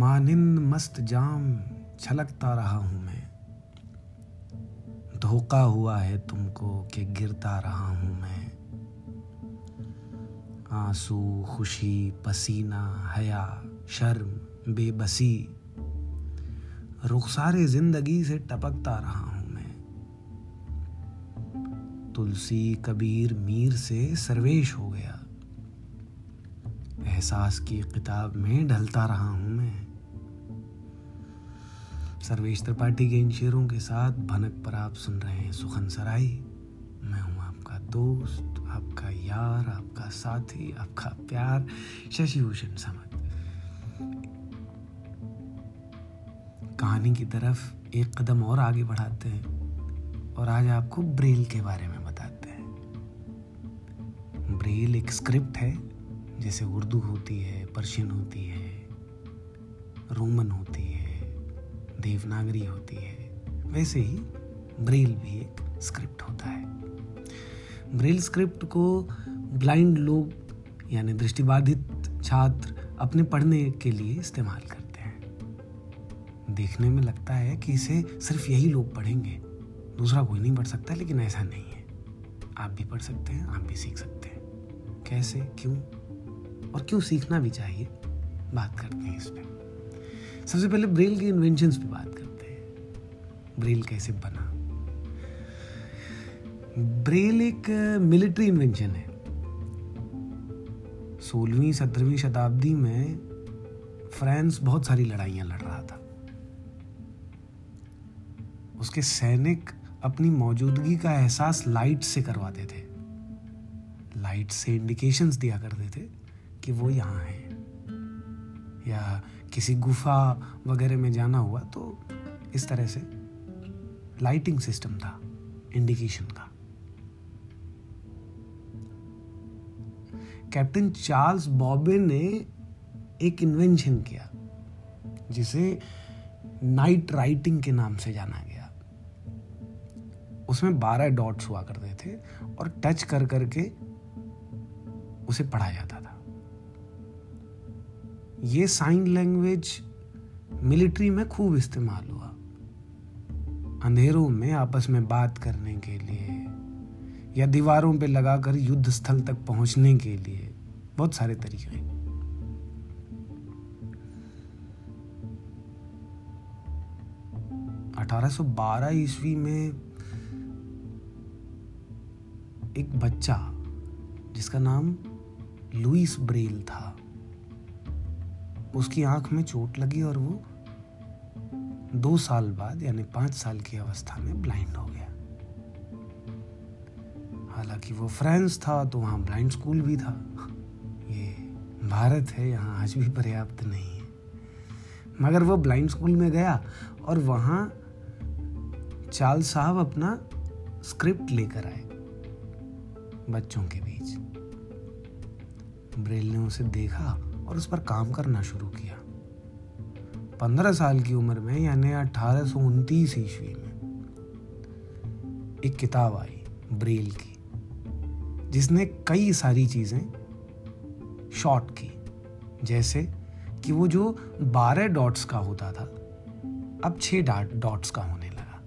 मानिंद मस्त जाम छलकता रहा हूँ मैं। धोखा हुआ है तुमको कि गिरता रहा हूँ मैं। आँसू, खुशी, पसीना, हया, शर्म, बेबसी। रुखसारे ज़िंदगी से टपकता रहा हूँ मैं। तुलसी, कबीर, मीर से सर्वेश हो गया। एहसास की किताब में ढलता रहा हूँ मैं। सर्वेश त्रिपाठी के इन शेरों के साथ भनक पर आप सुन रहे हैं सुखन सराई। मैं हूँ आपका दोस्त, आपका यार, आपका साथी, आपका प्यार शशि भूषण समत कहानी की तरफ़ एक कदम और आगे बढ़ाते हैं और आज आपको ब्रेल के बारे में बताते हैं। ब्रेल एक स्क्रिप्ट है, जैसे उर्दू होती है, पर्शियन होती है, रोमन होती है देवनागरी होती है, वैसे ही ब्रेल भी एक स्क्रिप्ट होता है। ब्रेल स्क्रिप्ट को ब्लाइंड लोग, यानी दृष्टिबाधित छात्र, अपने पढ़ने के लिए इस्तेमाल करते हैं। देखने में लगता है कि इसे सिर्फ़ यही लोग पढ़ेंगे। दूसरा कोई नहीं पढ़ सकता, लेकिन ऐसा नहीं है। आप भी पढ़ सकते हैं, आप भी सीख सकते हैं। कैसे, क्यों? और क्यों सीखना भी चाहिए? बात करते हैं इस पर सबसे पहले ब्रेल के इन्वेंशन पे बात करते हैं। ब्रेल कैसे बना? ब्रेल एक मिलिट्री इन्वेंशन है। सोलहवीं, सत्रहवीं शताब्दी में फ्रांस बहुत सारी लड़ाइयाँ लड़ रहा था। उसके सैनिक अपनी मौजूदगी का एहसास लाइट से करवाते थे। लाइट से इंडिकेशंस दिया करते थे कि वो यहाँ है। या किसी गुफा वगैरह में जाना हुआ तो इस तरह से लाइटिंग सिस्टम था इंडिकेशन का। कैप्टन चार्ल्स बॉबे ने एक इन्वेंशन किया, जिसे नाइट राइटिंग के नाम से जाना गया। उसमें बारह डॉट्स हुआ करते थे और टच कर करके उसे पढ़ा जाता था। ये साइन लैंग्वेज मिलिट्री में खूब इस्तेमाल हुआ। अंधेरों में आपस में बात करने के लिए या दीवारों पे लगाकर युद्ध स्थल तक पहुँचने के लिए, बहुत सारे तरीके 1812 ईस्वी में एक बच्चा जिसका नाम लुइस ब्रेल था। उसकी आँख में चोट लगी और वो दो साल बाद, यानी पाँच साल की अवस्था में ब्लाइंड हो गया। हालाँकि वो फ्रांस था तो वहाँ ब्लाइंड स्कूल भी था। ये भारत है, यहाँ आज भी पर्याप्त नहीं है। मगर वो ब्लाइंड स्कूल में गया और वहाँ चाल साहब अपना स्क्रिप्ट लेकर आए बच्चों के बीच। ब्रेल ने उसे देखा और उस पर काम करना शुरू किया। पंद्रह साल की उम्र में, यानी अठारह सौ उनतीस ईस्वी में, एक किताब आई, ब्रेल की, जिसने कई सारी चीज़ें शॉर्ट की। जैसे कि वो जो बारह डॉट्स का होता था, अब छह डॉट्स का होने लगा।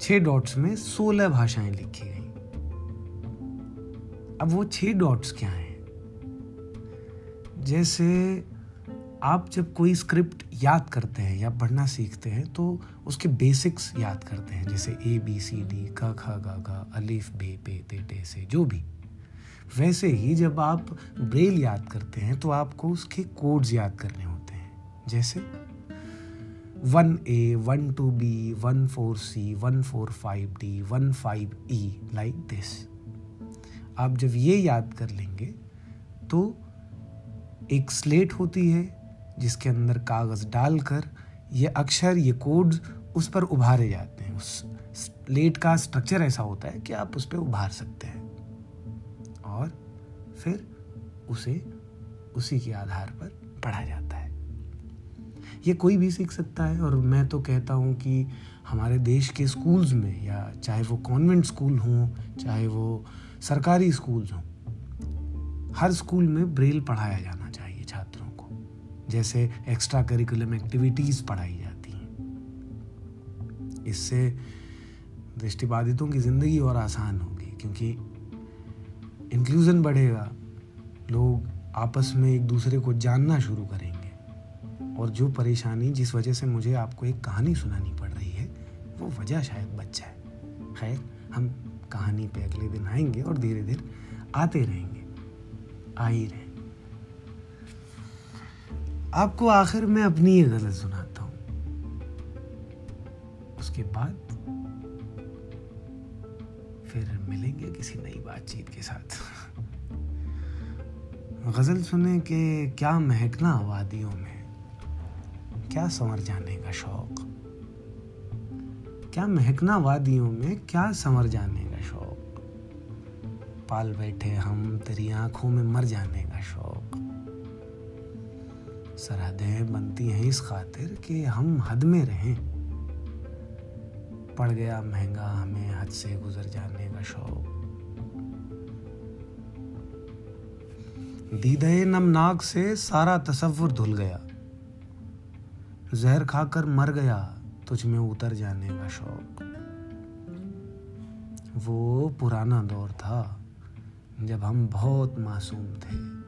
छह डॉट्स में सोलह भाषाएँ लिखी गई। अब वो छह डॉट्स क्या हैं? जैसे आप जब कोई स्क्रिप्ट याद करते हैं या पढ़ना सीखते हैं तो उसके बेसिक्स याद करते हैं, जैसे ए बी सी डी क ख, ग घ अलिफ, बे, पे, ते, टे, से, जो भी। वैसे ही जब आप ब्रेल याद करते हैं तो आपको उसके कोड्स याद करने होते हैं, जैसे one A, one two B, one four C, one four five D, one five E, like this. आप जब ये याद कर लेंगे तो एक स्लेट होती है, जिसके अंदर कागज़ डालकर ये अक्षर, ये कोड्स उस पर उभारे जाते हैं। उस स्लेट का स्ट्रक्चर ऐसा होता है कि आप उस पर उभार सकते हैं। और फिर उसे उसी के आधार पर पढ़ा जाता है। ये कोई भी सीख सकता है, और मैं तो कहता हूँ कि हमारे देश के स्कूल्स में, या चाहे वो कॉन्वेंट स्कूल हों, चाहे वो सरकारी स्कूल्स हों, हर स्कूल में ब्रेल पढ़ाया जाना जैसे एक्स्ट्रा करिकुलम एक्टिविटीज़ पढ़ाई जाती हैं। इससे दृष्टिबाधितों की ज़िंदगी और आसान होगी, क्योंकि इंक्लूज़न बढ़ेगा, लोग आपस में एक दूसरे को जानना शुरू करेंगे। और जो परेशानी जिस वजह से मुझे आपको एक कहानी सुनानी पड़ रही है, वो वजह शायद बच जाए खैर, हम कहानी पे अगले दिन आएँगे और धीरे धीरे आते रहेंगे। आ ही रहे आपको आखिर में अपनी ये गलत सुनाता हूँ। उसके बाद फिर मिलेंगे किसी नई बातचीत के साथ। गज़ल सुने के क्या महकना वादियों में? क्या संवर जाने का शौक? क्या महकना वादियों में क्या संवर जाने का शौक? पाल बैठे हम तेरी आँखों में मर जाने का शौक। सरहदें बनती हैं इस खातिर कि हम हद में रहें। पड़ गया महँगा हमें हद से गुजर जाने का शौक। दीदे नमनाक से सारा तसव्वुर धुल गया। जहर खाकर मर गया तुझ में उतर जाने का शौक। वो पुराना दौर था जब हम बहुत मासूम थे।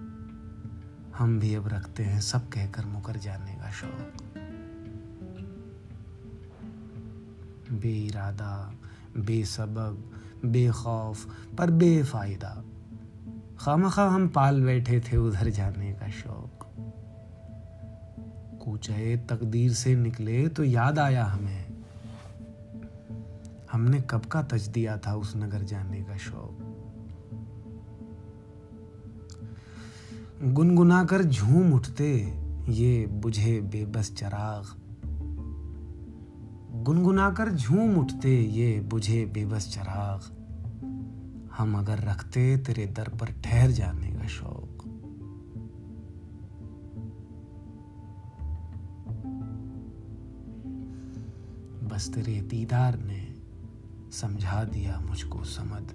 हम भी अब रखते हैं सब कहकर मुकर जाने का शौक। बे बेइरादा, बेसबब, बेखौफ, पर बेफायदा। खाम खामखा हम पाल बैठे थे उधर जाने का शौक। कूचे तकदीर से निकले तो याद आया हमें। हमने कब का तज दिया था उस नगर जाने का शौक। गुनगुना कर झूम उठते ये बुझे बेबस चराग। गुनगुना कर झूम उठते ये बुझे बेबस चराग। हम अगर रखते तेरे दर पर ठहर जाने का शौक। बस तेरे दीदार ने समझा दिया मुझको समद।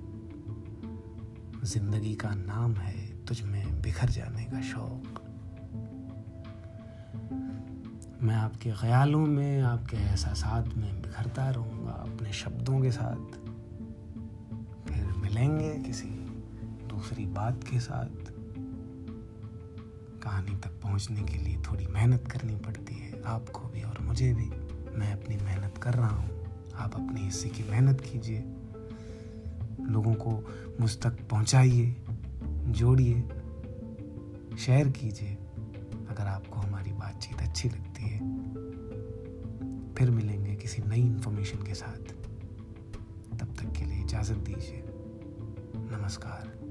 ज़िंदगी का नाम है तुझ में बिखर जाने का शौक। मैं आपके ख्यालों में, आपके एहसास में बिखरता रहूँगा, अपने शब्दों के साथ। फिर मिलेंगे किसी दूसरी बात के साथ। कहानी तक पहुँचने के लिए थोड़ी मेहनत करनी पड़ती है, आपको भी और मुझे भी। मैं अपनी मेहनत कर रहा हूँ। आप अपने हिस्से की मेहनत कीजिए। लोगों को मुझ तक पहुँचाइए, जोड़िए। शेयर कीजिए, अगर आपको हमारी बातचीत अच्छी लगती है। फिर मिलेंगे किसी नई इन्फॉर्मेशन के साथ। तब तक के लिए इजाज़त दीजिए। नमस्कार।